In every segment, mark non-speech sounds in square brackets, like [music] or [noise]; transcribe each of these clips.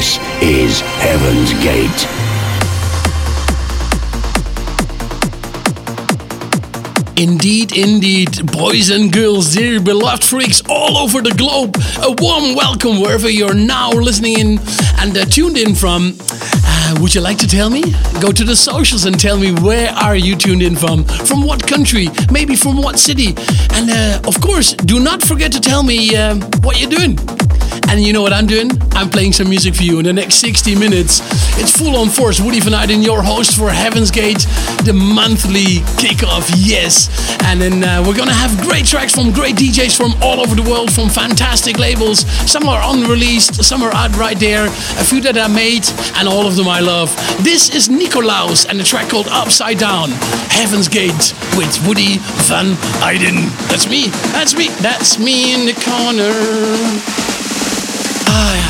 This is Heaven's Gate. Indeed, indeed, boys and girls, dear beloved freaks all over the globe, a warm welcome wherever you're now listening in and uh, tuned in from. Uh, would you like to tell me? Go to the socials and tell me where are you tuned in from? From what country? Maybe from what city? And uh, of course, do not forget to tell me uh, what you're doing. And you know what I'm doing? I'm playing some music for you in the next 60 minutes. It's full on force. Woody Van Eyden, your host for Heaven's Gate, the monthly kickoff. Yes. And then uh, we're to have great tracks from great DJs from all over the world, from fantastic labels. Some are unreleased, some are out right there. A few that I made, and all of them I love. This is Nikolaus and a track called Upside Down. Heaven's Gate with Woody Van Eyden. That's me. That's me. That's me in the corner. Your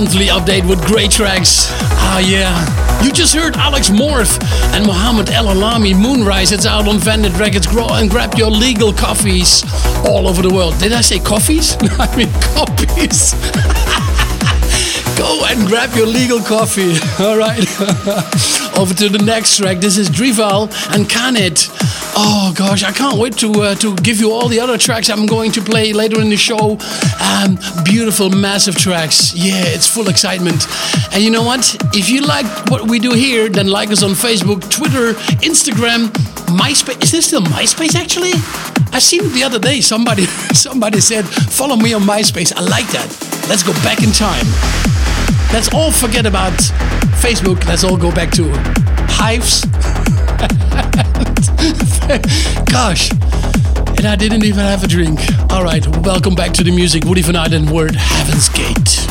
monthly update with great tracks. Ah, yeah. You just heard Alex Morph and Mohammed El Alami Moonrise. It's out on Vandit Records. Grow and grab your legal coffees all over the world. Did I say coffees? [laughs] I mean copies. [laughs] Go and grab your legal coffee. [laughs] All right. Over to the next track. This is Drival and Canet. Oh gosh, I can't wait to uh, to give you all the other tracks I'm going to play later in the show. Um, beautiful, massive tracks. Yeah, it's full excitement. And you know what? If you like what we do here, then like us on Facebook, Twitter, Instagram, MySpace. Is this still MySpace actually? I seen it the other day. Somebody [laughs] somebody said follow me on MySpace. I like that. Let's go back in time. Let's all forget about Facebook. Let's all go back to Hyves. [laughs] Gosh, and I didn't even have a drink. All right, welcome back to the music. Woody van Eyden, Word Heaven's Gate.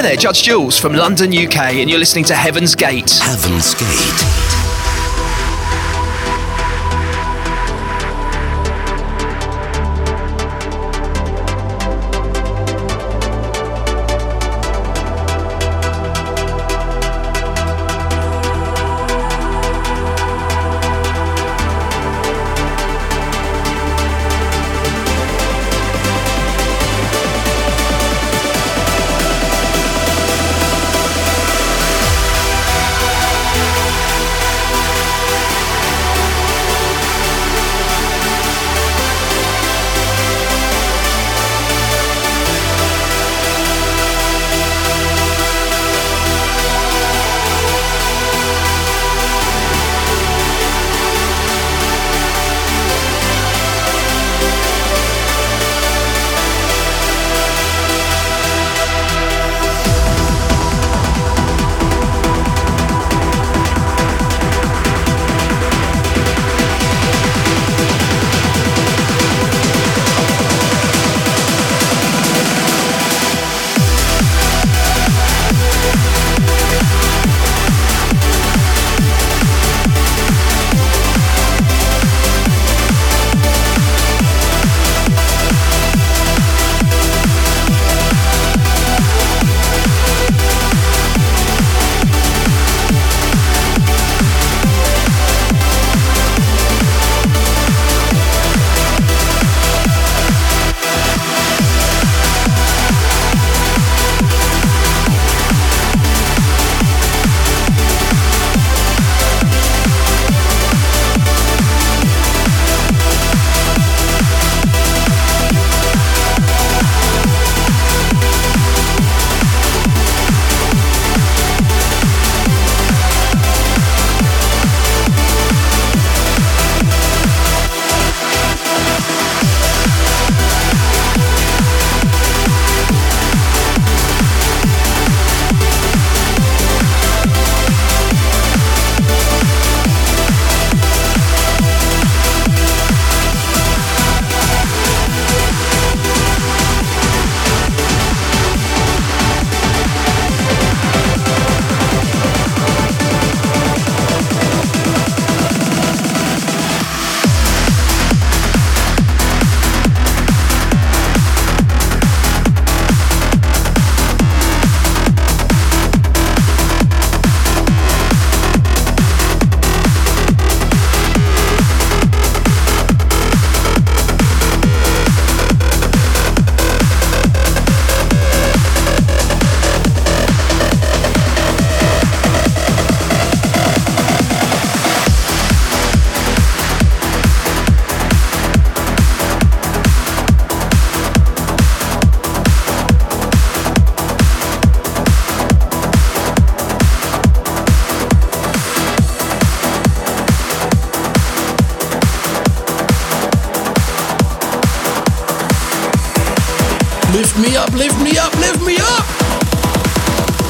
Hi there, Judge Jules from London, UK, and you're listening to Heaven's Gate. Heaven's Gate. Lift me up, lift me up, lift me up.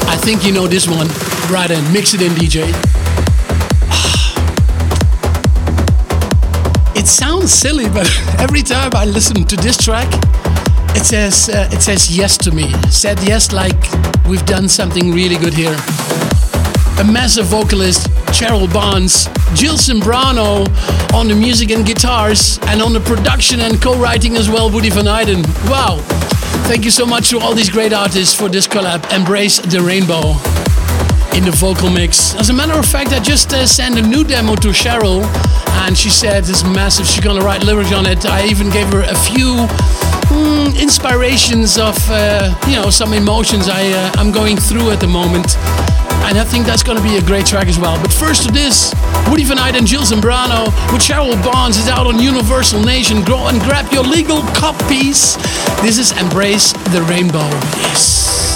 I think you know this one. Right then, mix it in, DJ. [sighs] It sounds silly, but [laughs] every time I listen to this track, it says uh, it says yes to me. Said yes like we've done something really good here. A massive vocalist, Cheryl Barnes, Jill Sembrano on the music and guitars, and on the production and co-writing as well, Woody van Eyden. Wow! Thank you so much to all these great artists for this collab. Embrace the rainbow in the vocal mix. As a matter of fact, I just uh, sent a new demo to Cheryl, and she said it's massive. She's gonna write lyrics on it. I even gave her a few mm, inspirations of uh, you know some emotions I uh, I'm going through at the moment. And I think that's to be a great track as well. But first to this, Woody Van Eyden and Jill Sembrano with Cheryl Barnes is out on Universal Nation. Go and grab your legal copies. This is Embrace the Rainbow. Yes.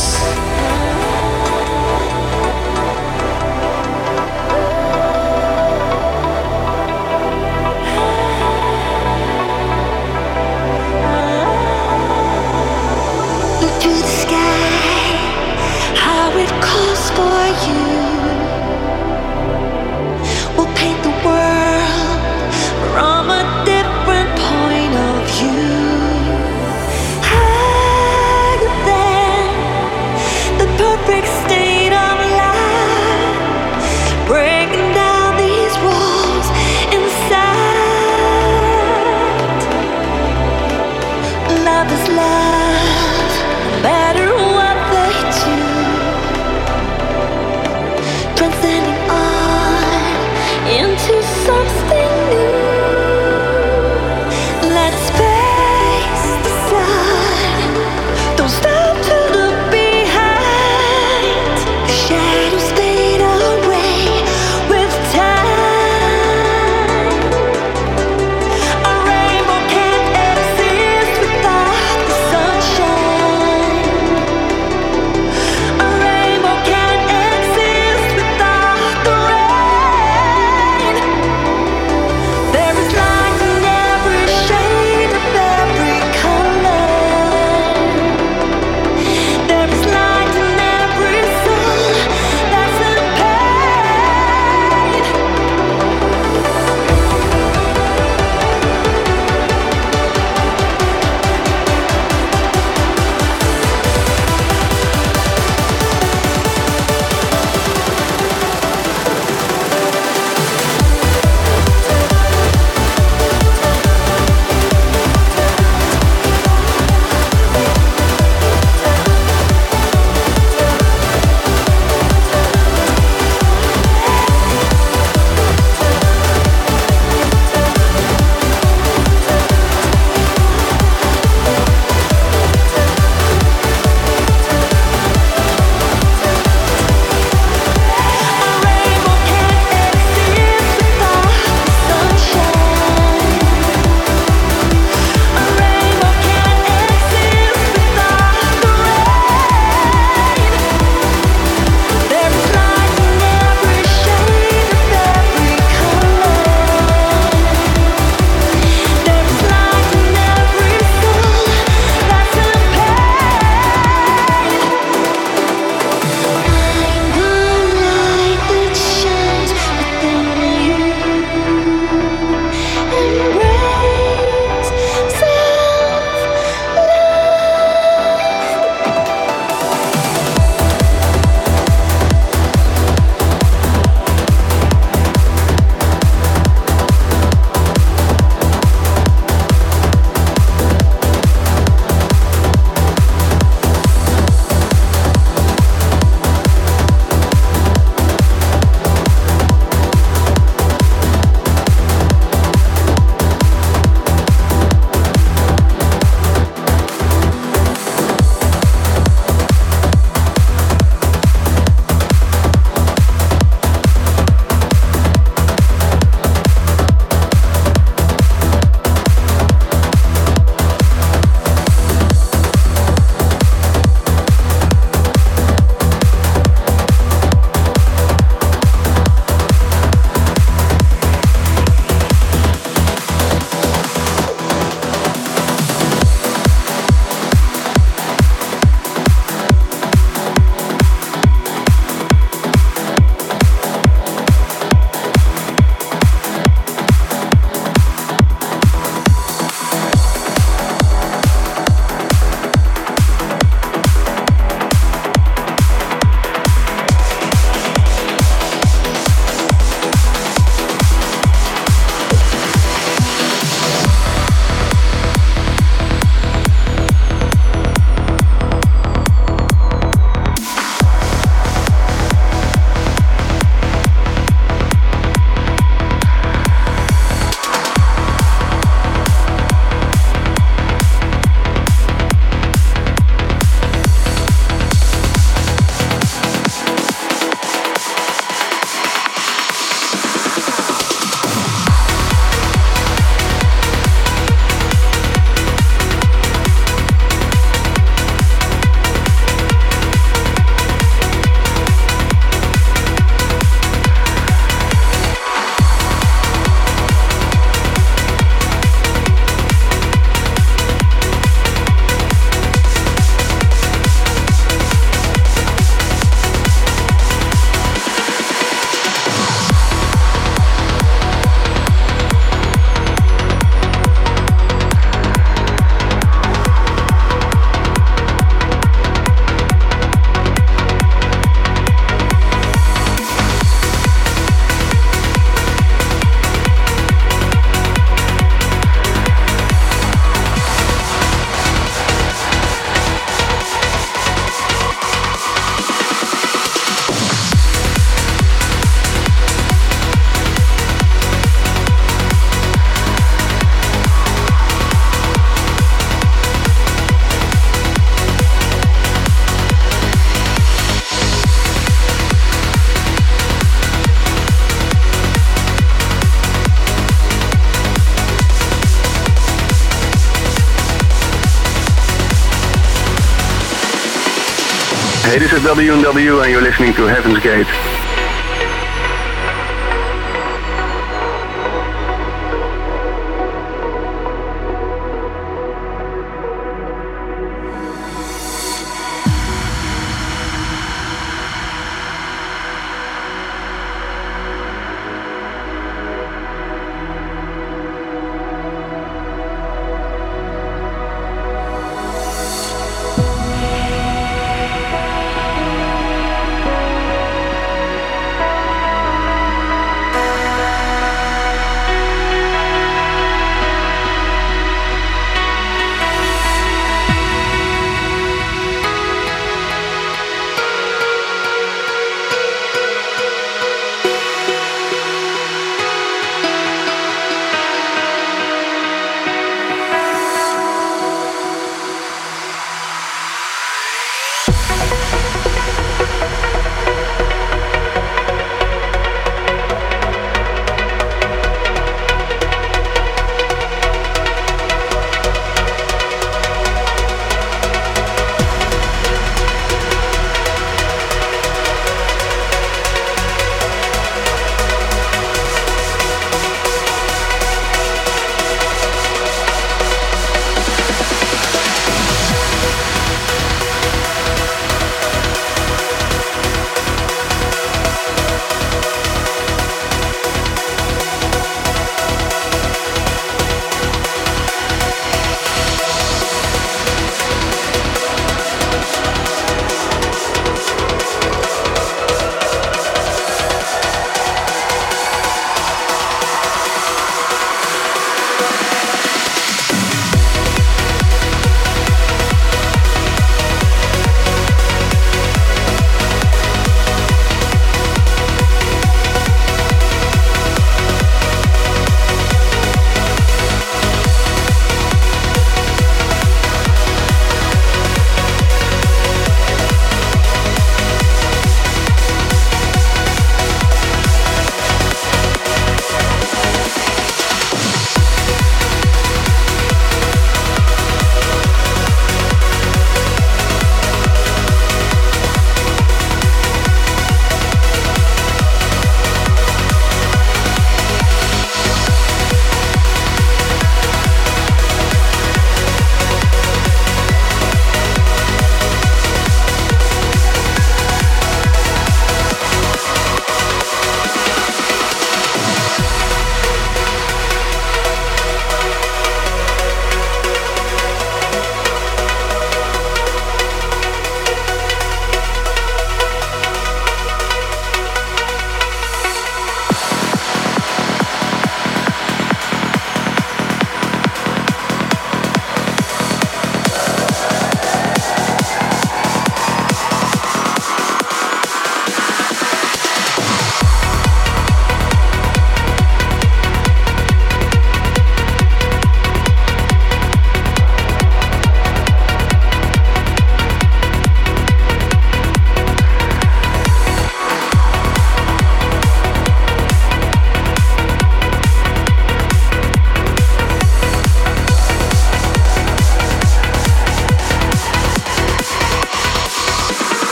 This is W&W and you're listening to Heaven's Gate.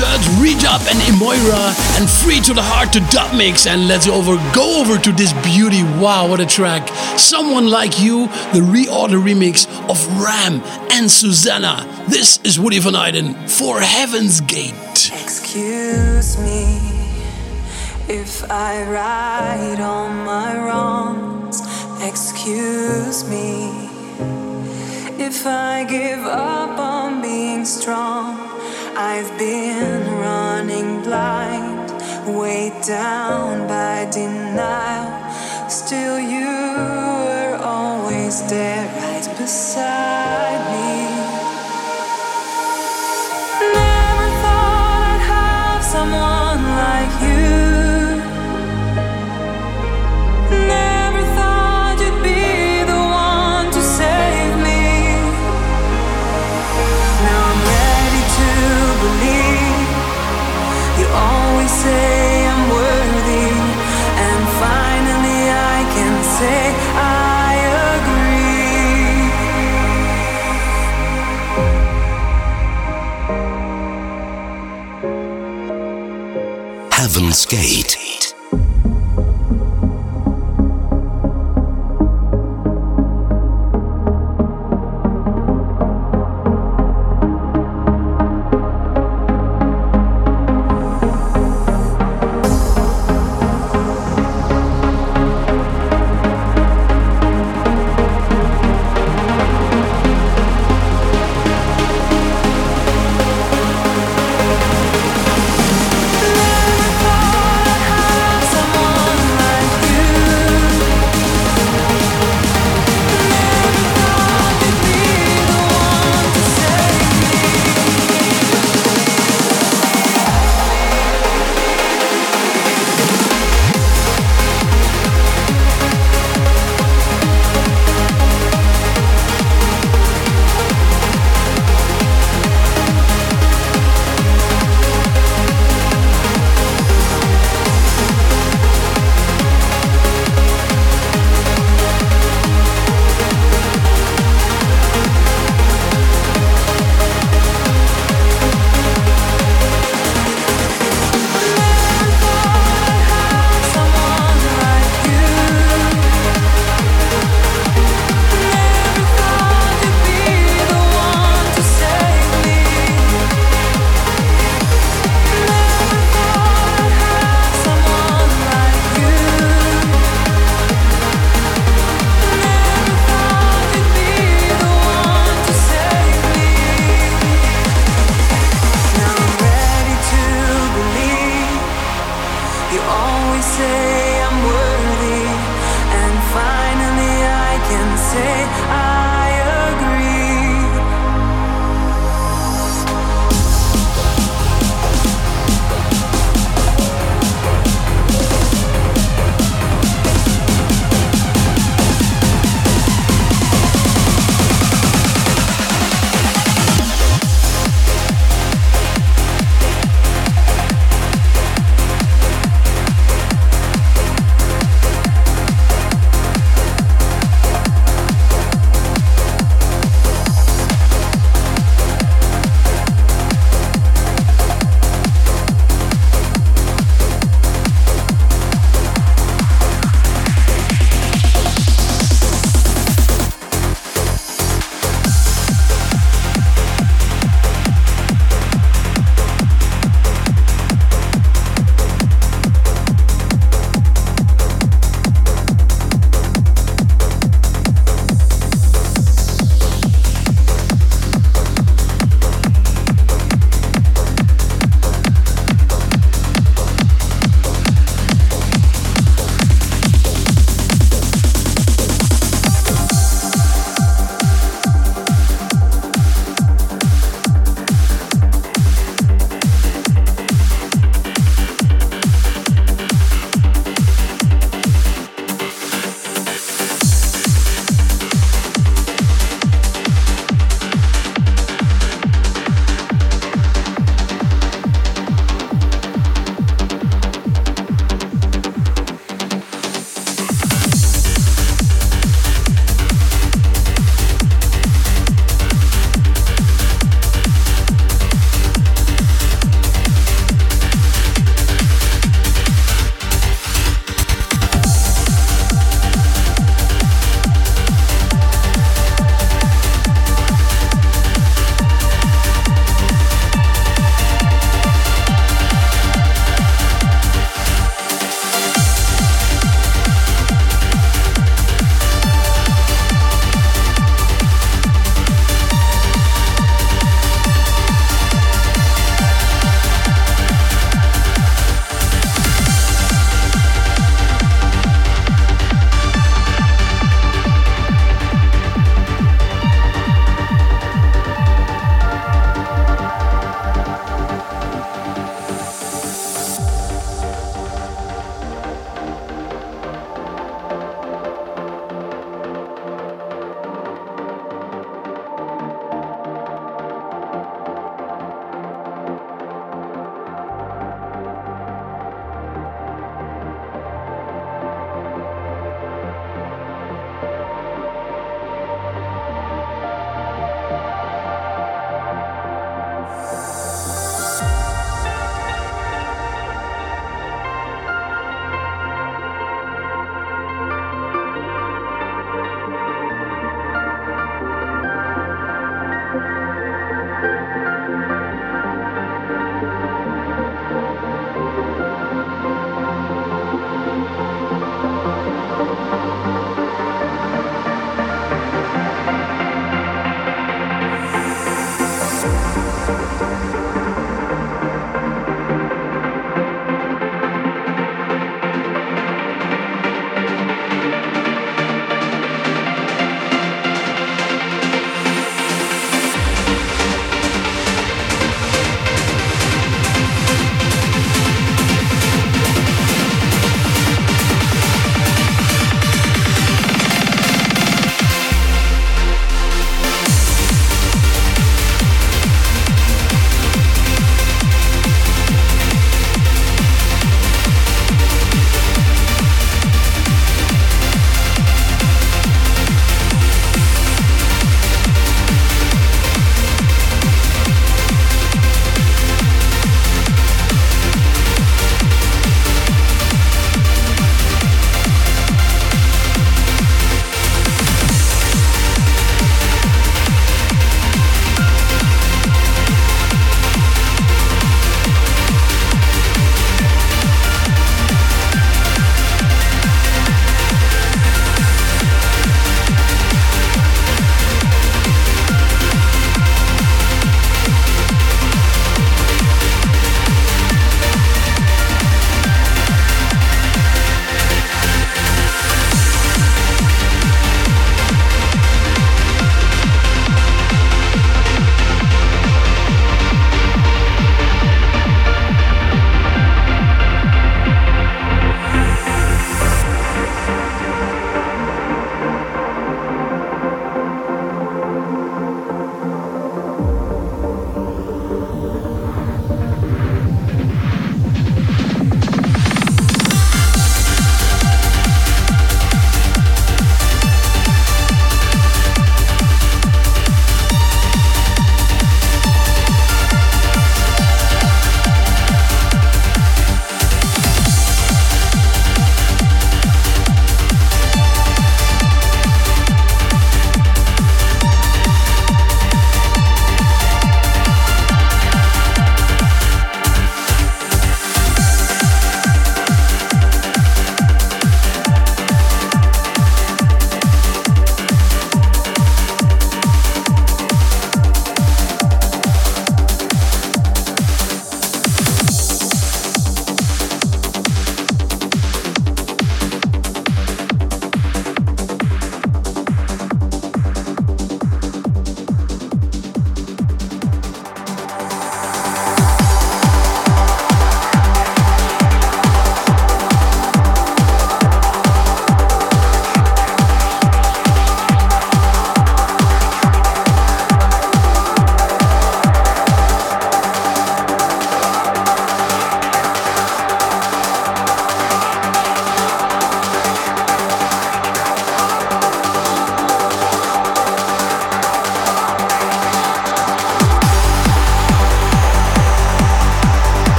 Sud, Redub, and Emoira and Free to the Heart to Dub Mix. And let's over go over to this beauty. Wow, what a track! Someone Like You, the ReOrder remix of Ram and Susana. This is Woody van Eyden for Heaven's Gate. Excuse me if I right all my wrongs. Excuse me if I give up on being strong. I've been running blind, weighed down by denial. Still, you were always there, right beside me. Gate.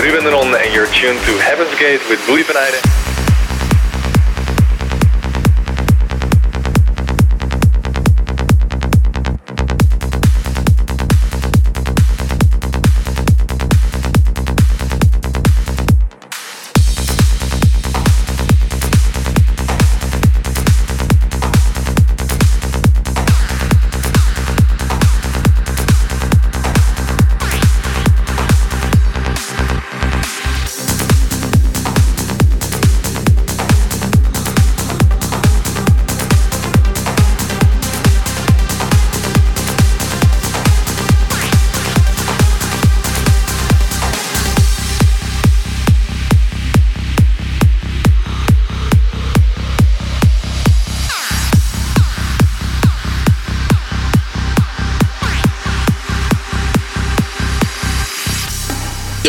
Ruben Non and you're tuned to Heaven's Gate with Woody van Eyden.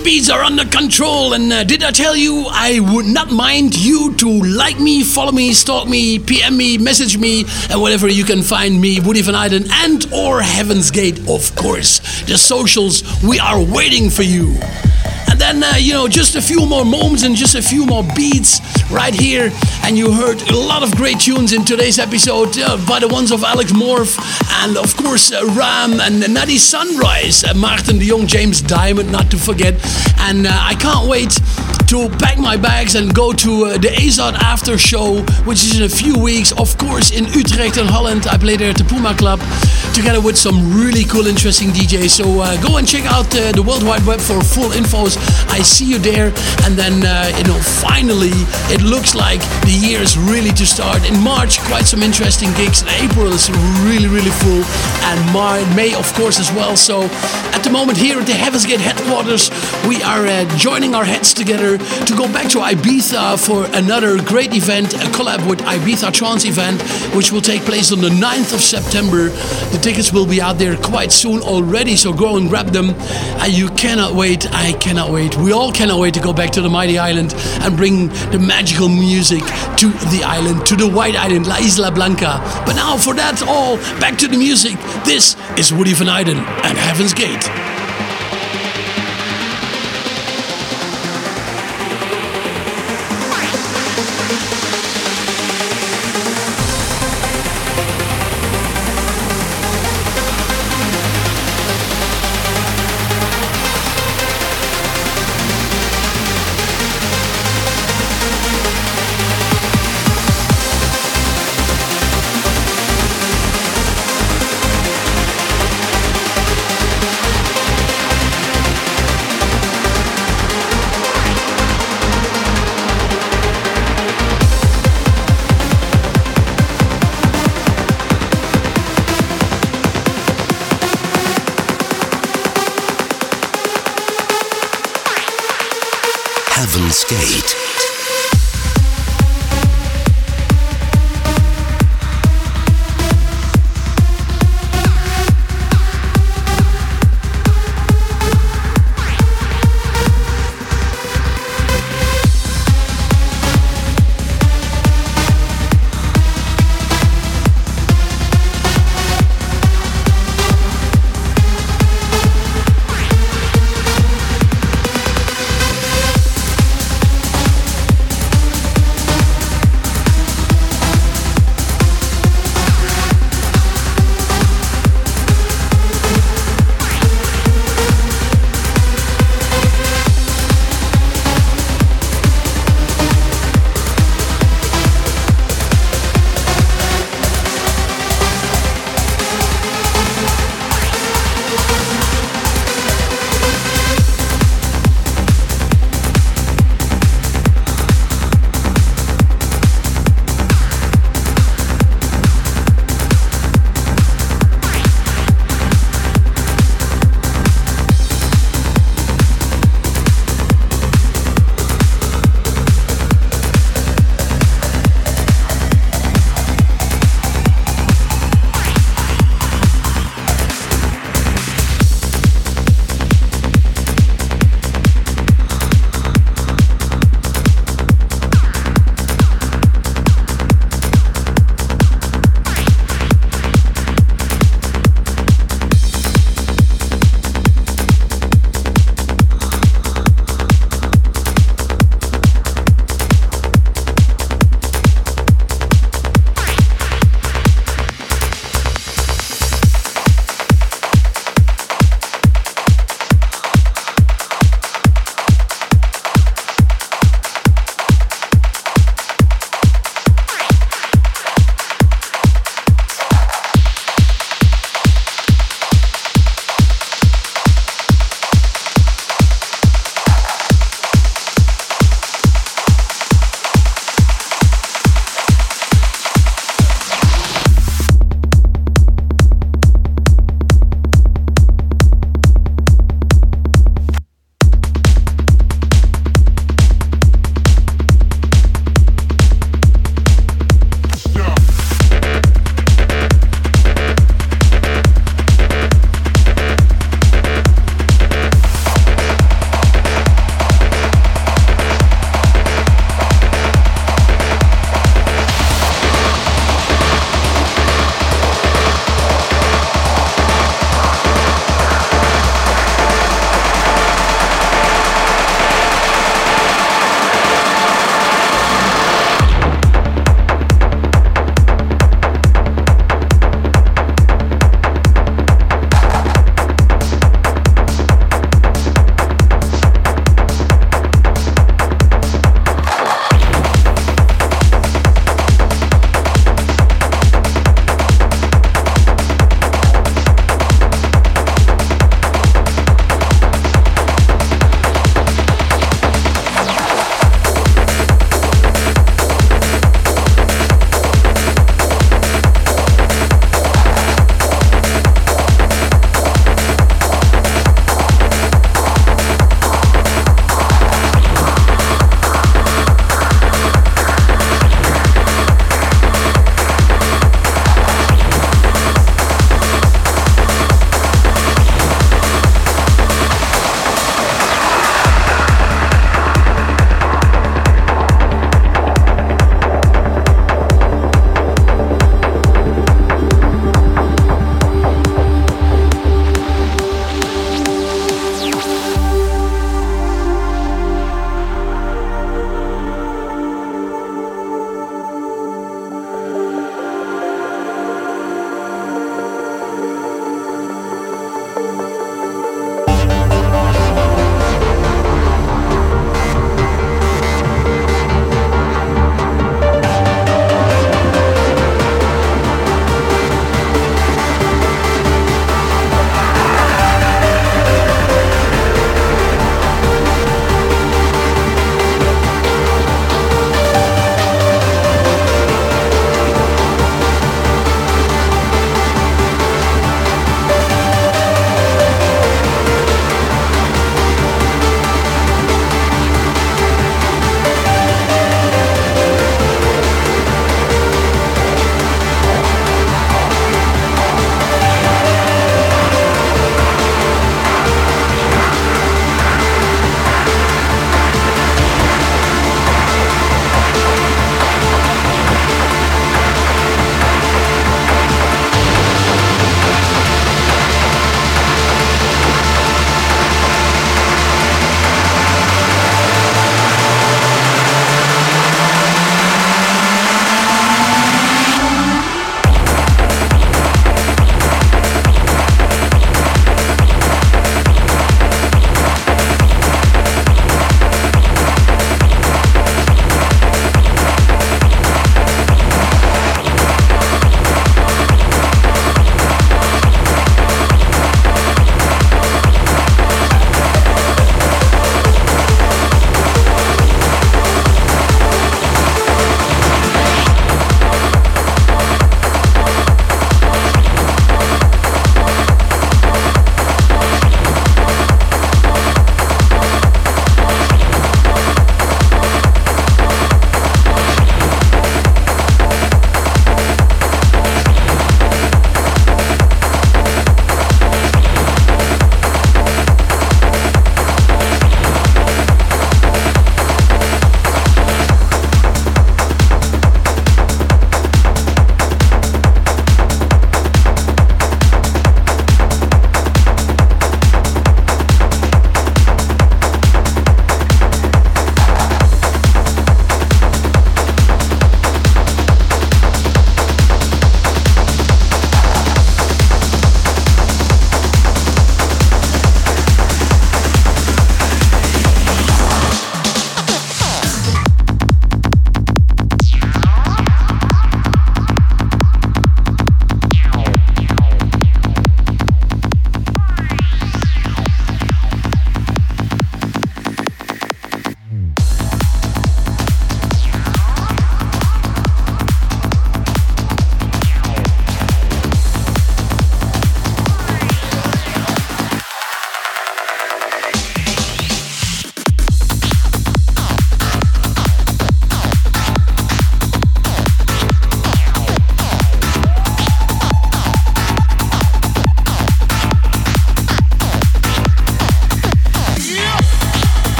The beats are under control, and uh, did I tell you I would not mind you to like me, follow me, stalk me, PM me, message me, and whatever you can find me, Woody Van Eyden and or Heaven's Gate, of course. The socials, we are waiting for you. And then, uh, you know, just a few more moments and just a few more beats right here. And you heard a lot of great tunes in today's episode uh, by the ones of Alex Morph and, of course, uh, Ram and Natty Sunrise, uh, Martin de Jong, James Diamond, not to forget. And uh, I can't wait to pack my bags and go to uh, the ASOT After Show, which is in a few weeks, of course, in Utrecht and Holland. I play there at the Puma Club together with some really cool, interesting DJs. So uh, go and check out uh, the World Wide Web for full infos. I see you there. And then, uh, you know, finally, it looks like the year is really to start. In March, quite some interesting gigs. In April is really, really full. And May, of course, as well. So at the moment, here at the Heaven's Gate headquarters, we are uh, joining our heads together to go back to Ibiza for another great event, a collab with Ibiza Trance event, which will take place on the 9th of September. The tickets will be out there quite soon already, so go and grab them. And you cannot wait. I cannot wait. We all cannot wait to go back to the mighty island and bring the magical music to the island, to the white island, La Isla Blanca. But now, for that all, back to the music. This is Woody Van Eyden and Heaven's Gate.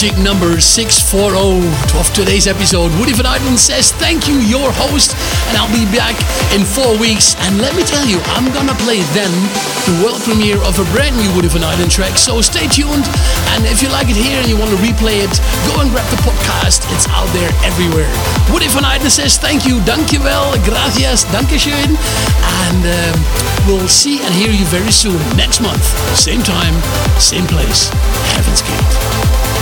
Magic number 640 of today's episode. Woody Van Eyden says thank you, your host, and I'll be back in four weeks. And let me tell you, I'm gonna play then the world premiere of a brand new Woody Van Eyden track. So stay tuned, and if you like it here and you want to replay it, go and grab the podcast. It's out there everywhere. Woody Van Eyden says thank you, dankjewel, gracias, dankeschön, and um, we'll see and hear you very soon next month, same time, same place, Heaven's Gate.